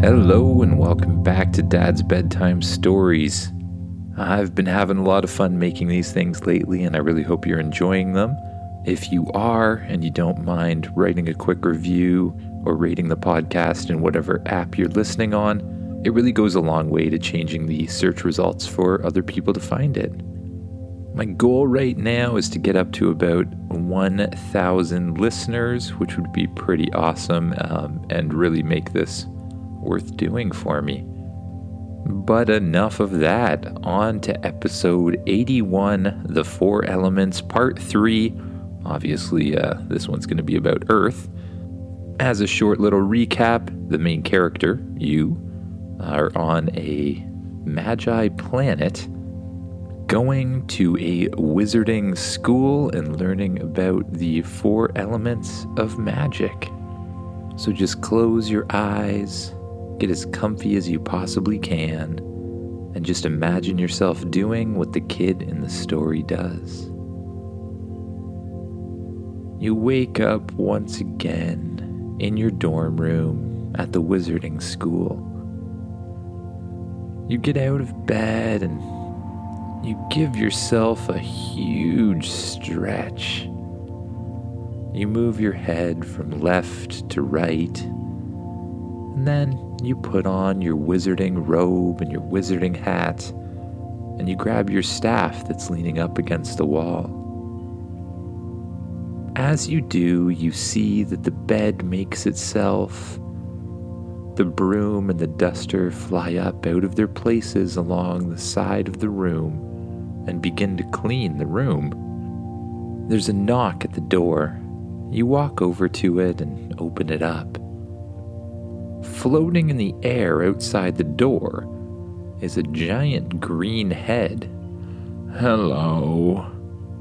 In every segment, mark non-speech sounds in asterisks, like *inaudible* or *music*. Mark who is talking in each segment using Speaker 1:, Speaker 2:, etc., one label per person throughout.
Speaker 1: Hello, and welcome back to Dad's Bedtime Stories. I've been having a lot of fun making these things lately, and I really hope you're enjoying them. If you are, and you don't mind writing a quick review or rating the podcast in whatever app you're listening on, it really goes a long way to changing the search results for other people to find it. My goal right now is to get up to about 1,000 listeners, which would be pretty awesome um, and really make this worth doing for me. But enough of that. On to episode 81 The Four Elements, Part 3. Obviously, uh, this one's going to be about Earth. As a short little recap, the main character, you, are on a magi planet going to a wizarding school and learning about the four elements of magic. So just close your eyes, get as comfy as you possibly can, and just imagine yourself doing what the kid in the story does. You wake up once again in your dorm room at the wizarding school. You get out of bed and you give yourself a huge stretch. You move your head from left to right, and then you put on your wizarding robe and your wizarding hat, and you grab your staff that's leaning up against the wall. As you do, you see that the bed makes itself. The broom and the duster fly up out of their places along the side of the room and begin to clean the room. There's a knock at the door. You walk over to it and open it up. Floating in the air outside the door is a giant green head. Hello,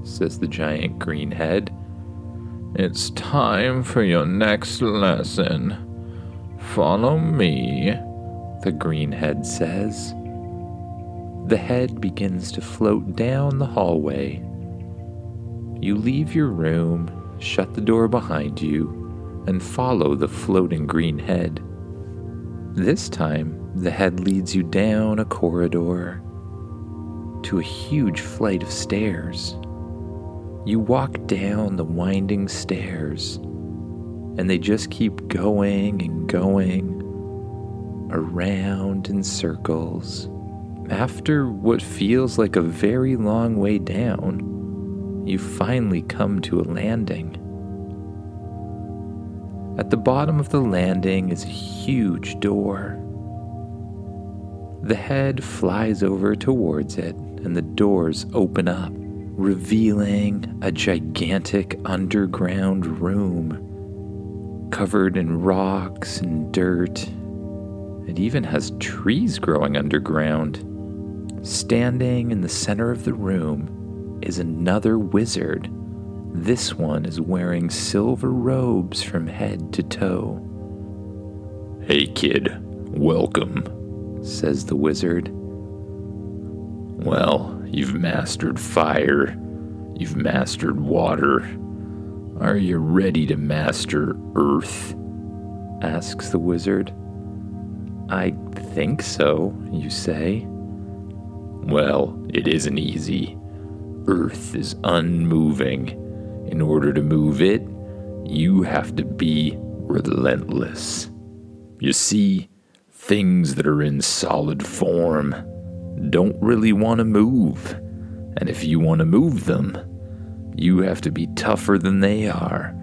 Speaker 1: says the giant green head. It's time for your next lesson. Follow me, the green head says. The head begins to float down the hallway. You leave your room, shut the door behind you, and follow the floating green head. This time, the head leads you down a corridor to a huge flight of stairs. You walk down the winding stairs, and they just keep going and going around in circles. After what feels like a very long way down, you finally come to a landing. At the bottom of the landing is a huge door. The head flies over towards it, and the doors open up, revealing a gigantic underground room covered in rocks and dirt. It even has trees growing underground. Standing in the center of the room is another wizard this one is wearing silver robes from head to toe. Hey, kid, welcome, says the wizard. Well, you've mastered fire, you've mastered water. Are you ready to master earth? asks the wizard. I think so, you say. Well, it isn't easy. Earth is unmoving in order to move it, you have to be relentless. You see, things that are in solid form don't really want to move. And if you want to move them, you have to be tougher than they are.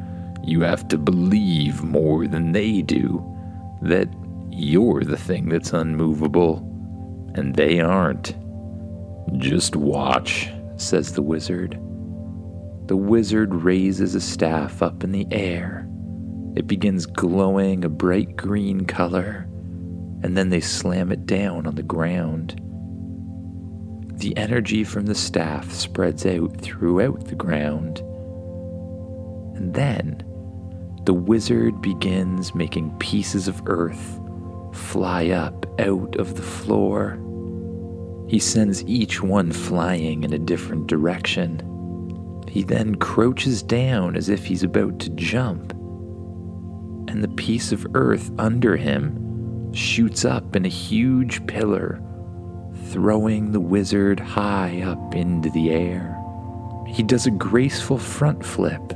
Speaker 1: You have to believe more than they do that you're the thing that's unmovable, and they aren't. Just watch, says the wizard. The wizard raises a staff up in the air. It begins glowing a bright green color, and then they slam it down on the ground. The energy from the staff spreads out throughout the ground. And then the wizard begins making pieces of earth fly up out of the floor. He sends each one flying in a different direction. He then crouches down as if he's about to jump, and the piece of earth under him shoots up in a huge pillar, throwing the wizard high up into the air. He does a graceful front flip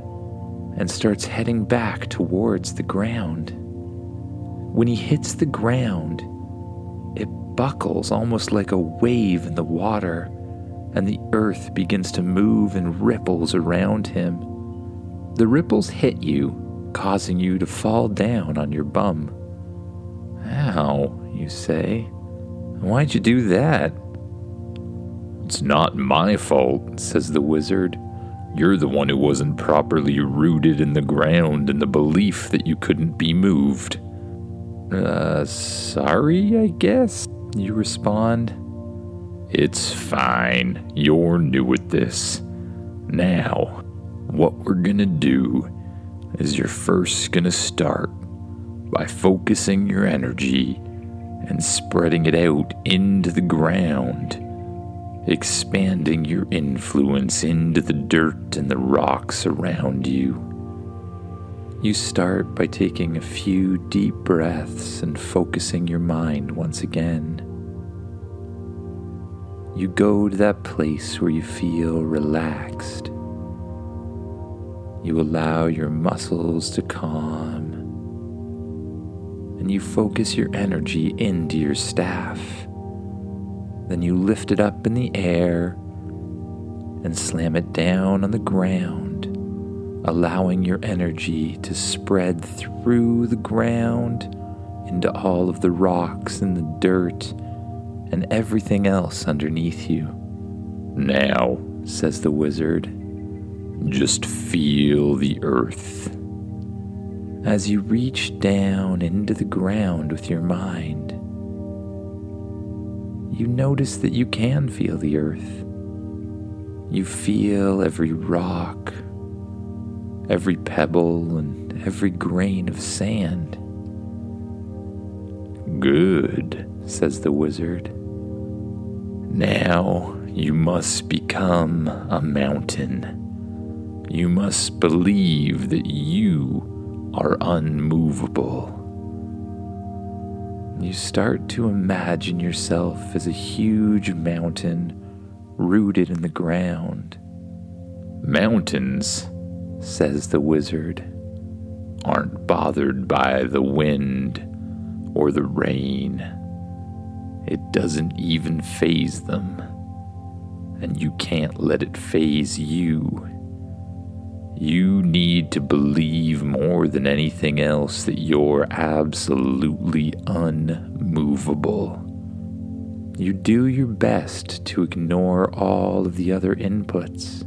Speaker 1: and starts heading back towards the ground. When he hits the ground, it buckles almost like a wave in the water, and the earth begins to move in ripples around him. The ripples hit you, causing you to fall down on your bum. How, you say? Why'd you do that? It's not my fault, says the wizard. You're the one who wasn't properly rooted in the ground in the belief that you couldn't be moved. Uh, sorry, I guess, you respond. It's fine. You're new at this. Now, what we're gonna do is you're first gonna start by focusing your energy and spreading it out into the ground expanding your influence into the dirt and the rocks around you. You start by taking a few deep breaths and focusing your mind once again. You go to that place where you feel relaxed. You allow your muscles to calm. And you focus your energy into your staff then you lift it up in the air and slam it down on the ground, allowing your energy to spread through the ground into all of the rocks and the dirt and everything else underneath you. Now, says the wizard, just feel the earth. As you reach down into the ground with your mind, you notice that you can feel the earth. You feel every rock, every pebble, and every grain of sand. Good, says the wizard. Now you must become a mountain. You must believe that you are unmovable you start to imagine yourself as a huge mountain rooted in the ground. Mountains, says the wizard, aren't bothered by the wind or the rain. It doesn't even phase them, and you can't let it phase you. You need to believe more than anything else that you're absolutely unmovable. You do your best to ignore all of the other inputs,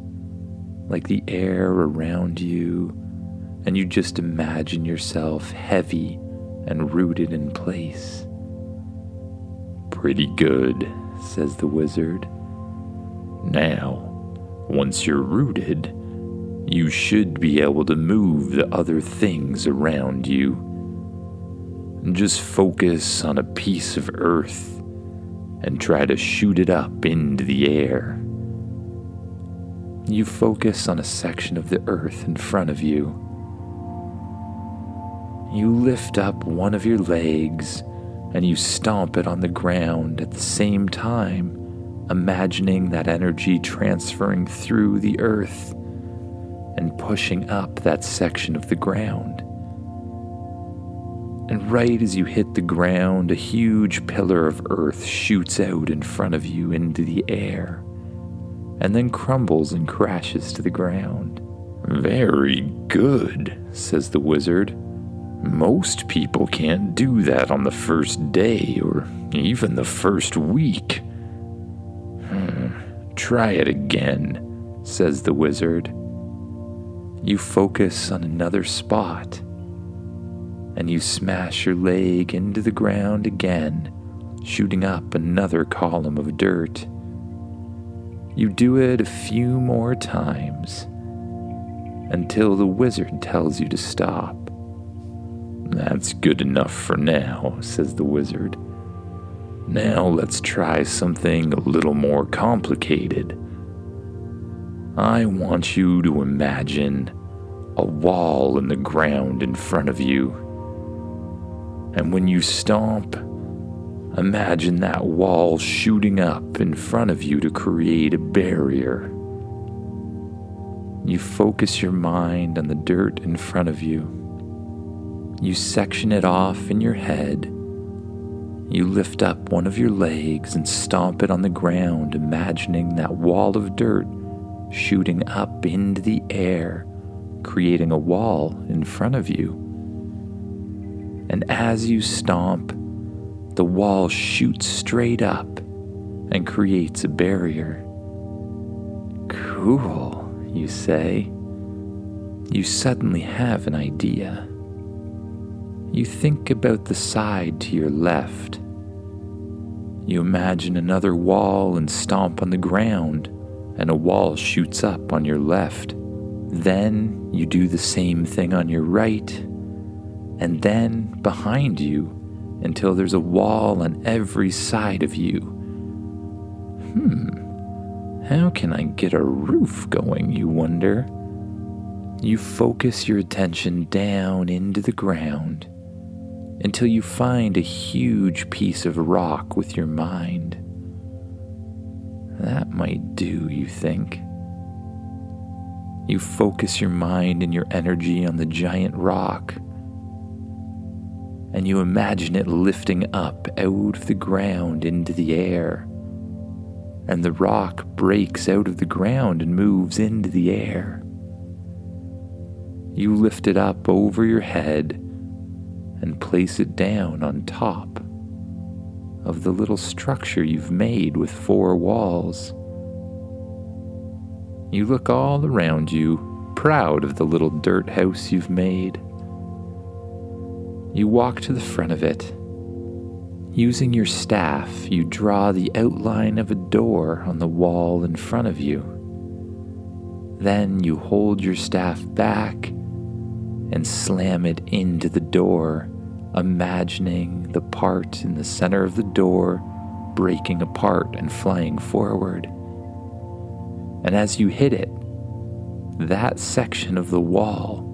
Speaker 1: like the air around you, and you just imagine yourself heavy and rooted in place. Pretty good, says the wizard. Now, once you're rooted, you should be able to move the other things around you. Just focus on a piece of earth and try to shoot it up into the air. You focus on a section of the earth in front of you. You lift up one of your legs and you stomp it on the ground at the same time, imagining that energy transferring through the earth and pushing up that section of the ground. And right as you hit the ground, a huge pillar of earth shoots out in front of you into the air, and then crumbles and crashes to the ground. Very good, says the wizard. Most people can't do that on the first day or even the first week. Hmm. Try it again, says the wizard. You focus on another spot and you smash your leg into the ground again, shooting up another column of dirt. You do it a few more times until the wizard tells you to stop. That's good enough for now, says the wizard. Now let's try something a little more complicated. I want you to imagine a wall in the ground in front of you. And when you stomp, Imagine that wall shooting up in front of you to create a barrier. You focus your mind on the dirt in front of you. You section it off in your head. You lift up one of your legs and stomp it on the ground, imagining that wall of dirt shooting up into the air, creating a wall in front of you. And as you stomp, the wall shoots straight up and creates a barrier. Cool, you say. You suddenly have an idea. You think about the side to your left. You imagine another wall and stomp on the ground, and a wall shoots up on your left. Then you do the same thing on your right, and then behind you until there's a wall on every side of you. Hmm, how can I get a roof going, you wonder? You focus your attention down into the ground until you find a huge piece of rock with your mind. That might do, you think. You focus your mind and your energy on the giant rock and you imagine it lifting up out of the ground into the air. And the rock breaks out of the ground and moves into the air. You lift it up over your head and place it down on top of the little structure you've made with four walls. You look all around you, proud of the little dirt house you've made. You walk to the front of it. Using your staff, you draw the outline of a door on the wall in front of you. Then you hold your staff back and slam it into the door, imagining the part in the center of the door breaking apart and flying forward. And as you hit it, that section of the wall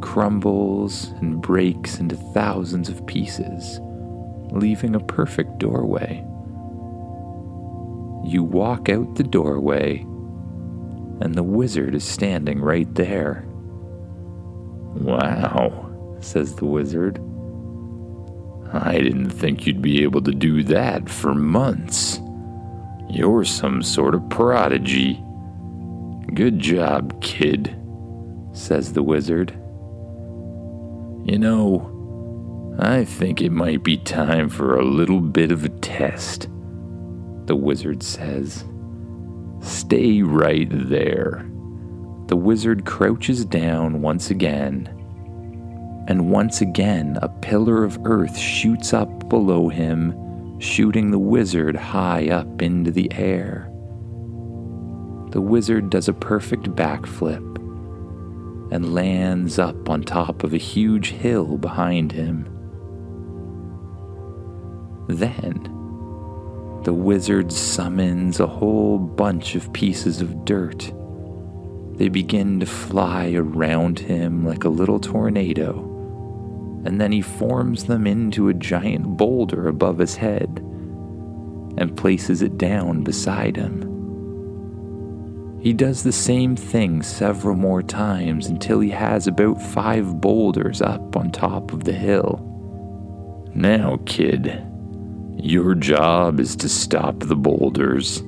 Speaker 1: crumbles and breaks into thousands of pieces, leaving a perfect doorway. You walk out the doorway, and the wizard is standing right there. Wow, says the wizard. I didn't think you'd be able to do that for months. You're some sort of prodigy. Good job, kid, says the wizard. You know, I think it might be time for a little bit of a test, the wizard says. Stay right there. The wizard crouches down once again, and once again a pillar of earth shoots up below him, shooting the wizard high up into the air. The wizard does a perfect backflip and lands up on top of a huge hill behind him. Then, the wizard summons a whole bunch of pieces of dirt. They begin to fly around him like a little tornado, and then he forms them into a giant boulder above his head and places it down beside him. He does the same thing several more times until he has about five boulders up on top of the hill. Now, kid, your job is to stop the boulders.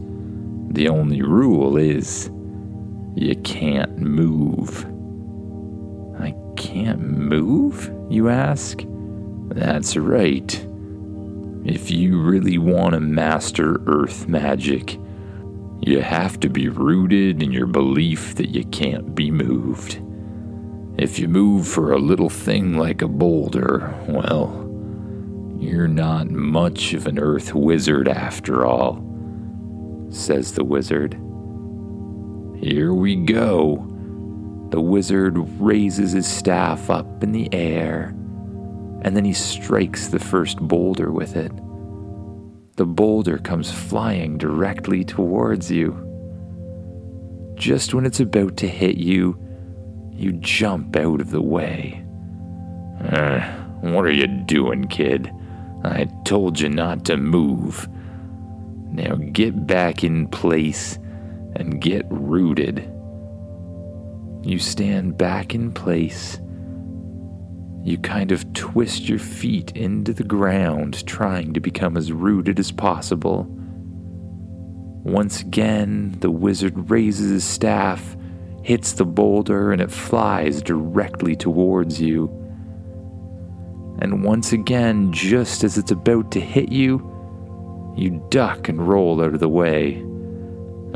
Speaker 1: The only rule is you can't move. I can't move, you ask? That's right. If you really want to master earth magic, you have to be rooted in your belief that you can't be moved. If you move for a little thing like a boulder, well, you're not much of an earth wizard after all, says the wizard. Here we go. The wizard raises his staff up in the air, and then he strikes the first boulder with it. The boulder comes flying directly towards you. Just when it's about to hit you, you jump out of the way. Uh, what are you doing, kid? I told you not to move. Now get back in place and get rooted. You stand back in place. You kind of twist your feet into the ground, trying to become as rooted as possible. Once again, the wizard raises his staff, hits the boulder, and it flies directly towards you. And once again, just as it's about to hit you, you duck and roll out of the way.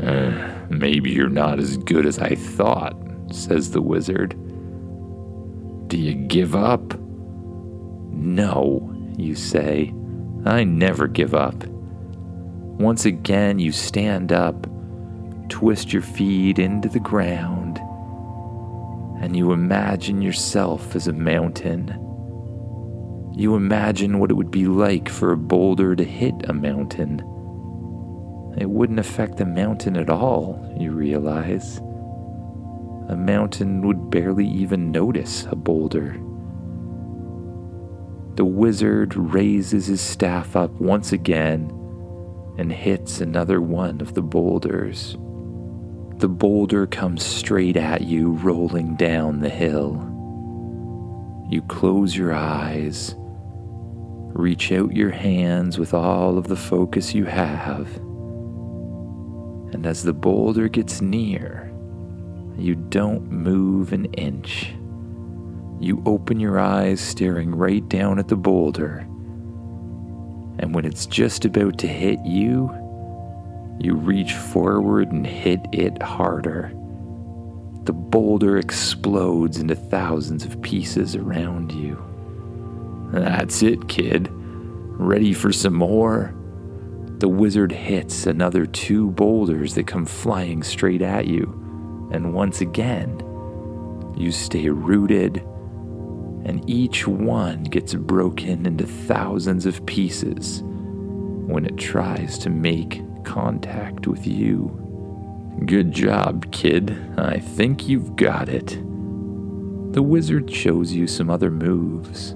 Speaker 1: Uh, maybe you're not as good as I thought, says the wizard. Do you give up? No, you say. I never give up. Once again, you stand up, twist your feet into the ground, and you imagine yourself as a mountain. You imagine what it would be like for a boulder to hit a mountain. It wouldn't affect the mountain at all, you realize. A mountain would barely even notice a boulder. The wizard raises his staff up once again and hits another one of the boulders. The boulder comes straight at you, rolling down the hill. You close your eyes Reach out your hands with all of the focus you have. And as the boulder gets near, you don't move an inch. You open your eyes, staring right down at the boulder. And when it's just about to hit you, you reach forward and hit it harder. The boulder explodes into thousands of pieces around you. That's it, kid. Ready for some more? The wizard hits another two boulders that come flying straight at you, and once again, you stay rooted, and each one gets broken into thousands of pieces when it tries to make contact with you. Good job, kid. I think you've got it. The wizard shows you some other moves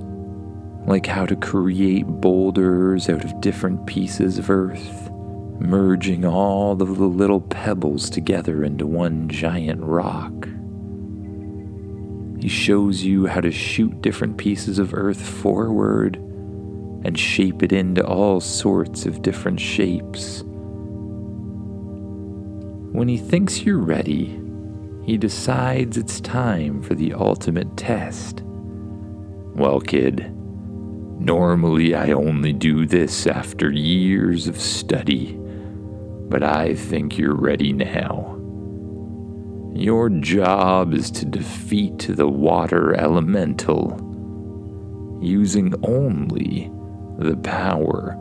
Speaker 1: like how to create boulders out of different pieces of earth, merging all of the little pebbles together into one giant rock. He shows you how to shoot different pieces of earth forward and shape it into all sorts of different shapes. When he thinks you're ready, he decides it's time for the ultimate test. Well, kid, Normally, I only do this after years of study, but I think you're ready now. Your job is to defeat the water elemental using only the power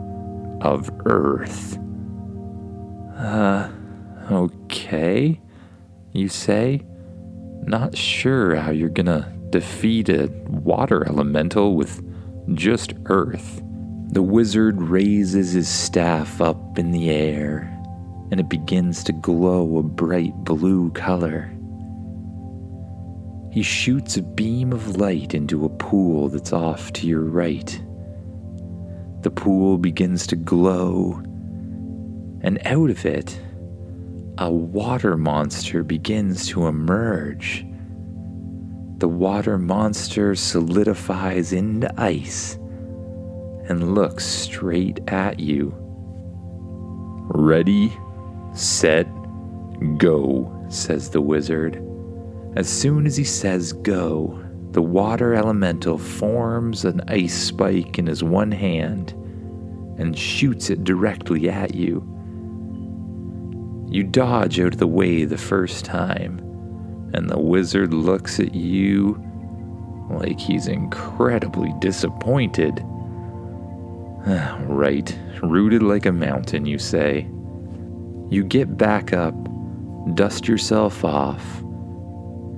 Speaker 1: of Earth. Uh, okay, you say? Not sure how you're gonna defeat a water elemental with just earth. The wizard raises his staff up in the air, and it begins to glow a bright blue color. He shoots a beam of light into a pool that's off to your right. The pool begins to glow, and out of it, a water monster begins to emerge the water monster solidifies into ice and looks straight at you. Ready, set, go, says the wizard. As soon as he says go, the water elemental forms an ice spike in his one hand and shoots it directly at you. You dodge out of the way the first time and the wizard looks at you like he's incredibly disappointed. *sighs* right, rooted like a mountain, you say. You get back up, dust yourself off,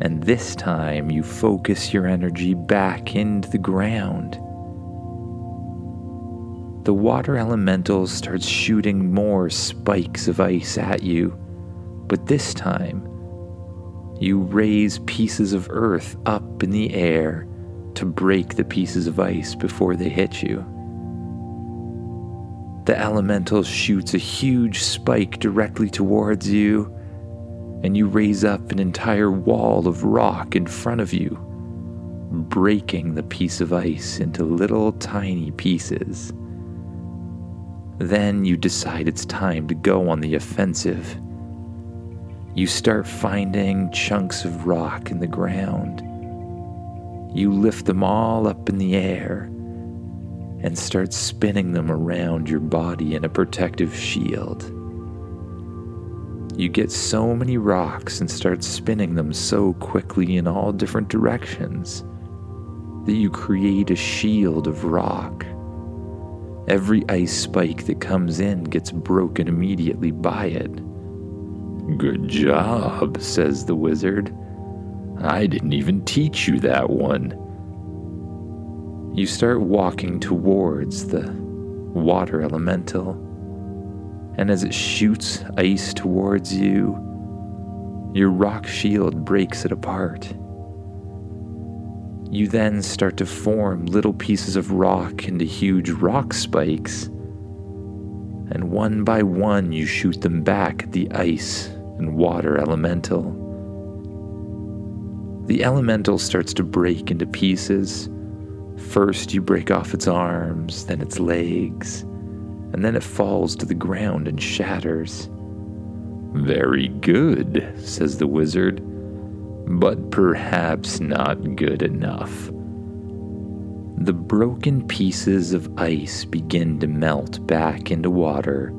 Speaker 1: and this time you focus your energy back into the ground. The water elemental starts shooting more spikes of ice at you, but this time you raise pieces of earth up in the air to break the pieces of ice before they hit you. The elemental shoots a huge spike directly towards you, and you raise up an entire wall of rock in front of you, breaking the piece of ice into little tiny pieces. Then you decide it's time to go on the offensive. You start finding chunks of rock in the ground. You lift them all up in the air and start spinning them around your body in a protective shield. You get so many rocks and start spinning them so quickly in all different directions that you create a shield of rock. Every ice spike that comes in gets broken immediately by it. Good job, says the wizard. I didn't even teach you that one. You start walking towards the water elemental, and as it shoots ice towards you, your rock shield breaks it apart. You then start to form little pieces of rock into huge rock spikes, and one by one you shoot them back at the ice and water elemental. The elemental starts to break into pieces First, you break off its arms, then its legs, and then it falls to the ground and shatters. Very good, says the wizard, but perhaps not good enough. The broken pieces of ice begin to melt back into water,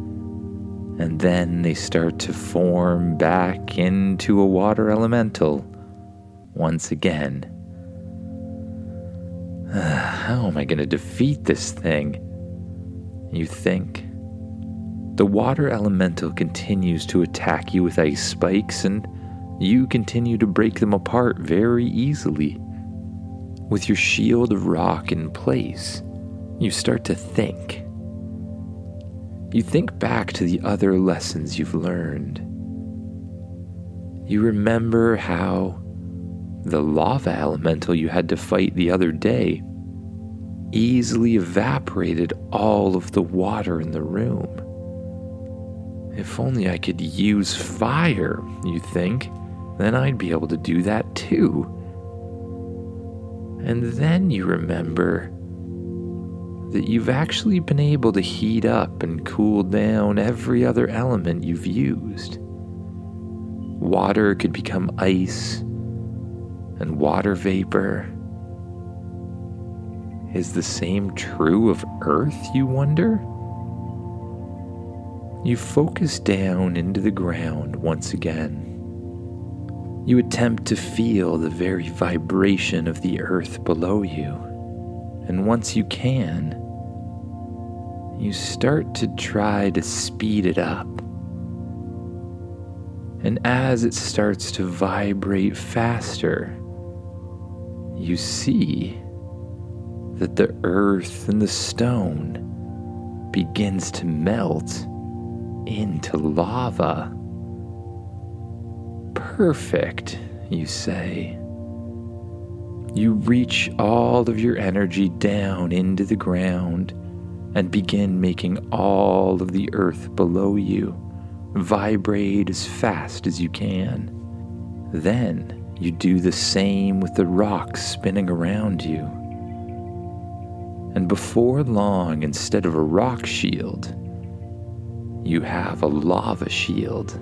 Speaker 1: and then they start to form back into a water elemental once again. *sighs* How am I going to defeat this thing? You think. The water elemental continues to attack you with ice spikes, and you continue to break them apart very easily. With your shield of rock in place, you start to think. You think back to the other lessons you've learned. You remember how the lava elemental you had to fight the other day easily evaporated all of the water in the room. If only I could use fire, you think, then I'd be able to do that too. And then you remember that you've actually been able to heat up and cool down every other element you've used. Water could become ice, and water vapor. Is the same true of Earth, you wonder? You focus down into the ground once again. You attempt to feel the very vibration of the earth below you, and once you can, you start to try to speed it up. And as it starts to vibrate faster, you see that the earth and the stone begins to melt into lava. Perfect, you say. You reach all of your energy down into the ground and begin making all of the earth below you vibrate as fast as you can. Then you do the same with the rocks spinning around you. And before long, instead of a rock shield, you have a lava shield.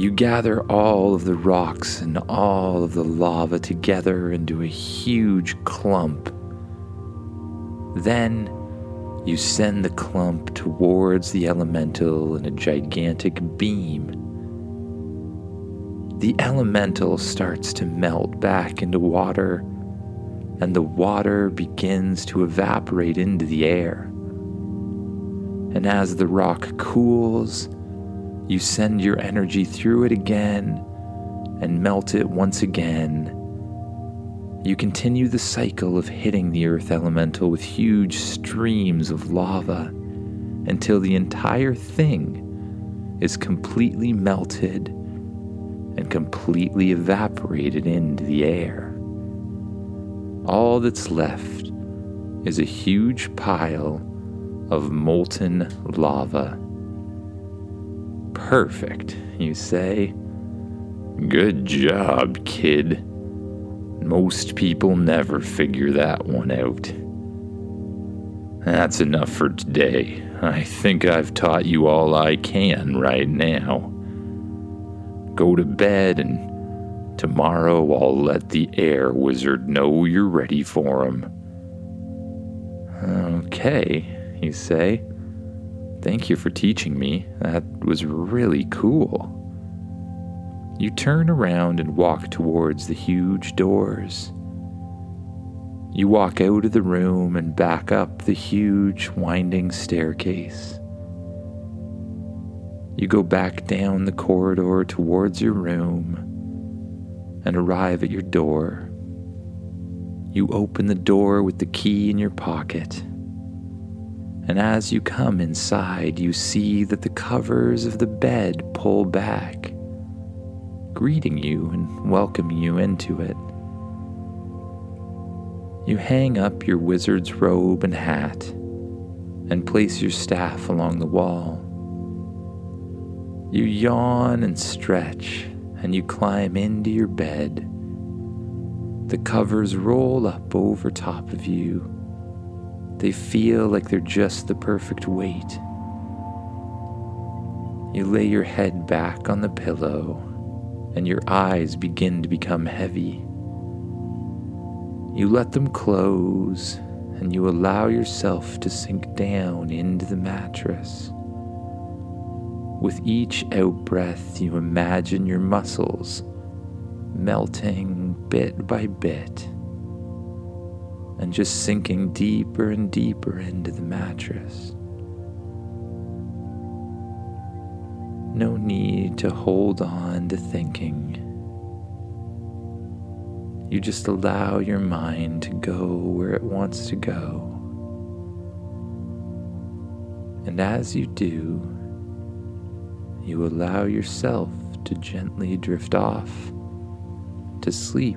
Speaker 1: You gather all of the rocks and all of the lava together into a huge clump. Then you send the clump towards the elemental in a gigantic beam the elemental starts to melt back into water, and the water begins to evaporate into the air. And as the rock cools, you send your energy through it again and melt it once again. You continue the cycle of hitting the earth elemental with huge streams of lava until the entire thing is completely melted and completely evaporated into the air. All that's left is a huge pile of molten lava. Perfect, you say. Good job, kid. Most people never figure that one out. That's enough for today. I think I've taught you all I can right now. Go to bed, and tomorrow I'll let the air wizard know you're ready for him. Okay, you say. Thank you for teaching me. That was really cool. You turn around and walk towards the huge doors. You walk out of the room and back up the huge winding staircase. You go back down the corridor towards your room and arrive at your door. You open the door with the key in your pocket. And as you come inside, you see that the covers of the bed pull back greeting you and welcoming you into it. You hang up your wizard's robe and hat and place your staff along the wall. You yawn and stretch and you climb into your bed. The covers roll up over top of you. They feel like they're just the perfect weight. You lay your head back on the pillow and your eyes begin to become heavy. You let them close and you allow yourself to sink down into the mattress. With each out breath, you imagine your muscles melting bit by bit and just sinking deeper and deeper into the mattress. no need to hold on to thinking. You just allow your mind to go where it wants to go. And as you do, you allow yourself to gently drift off to sleep.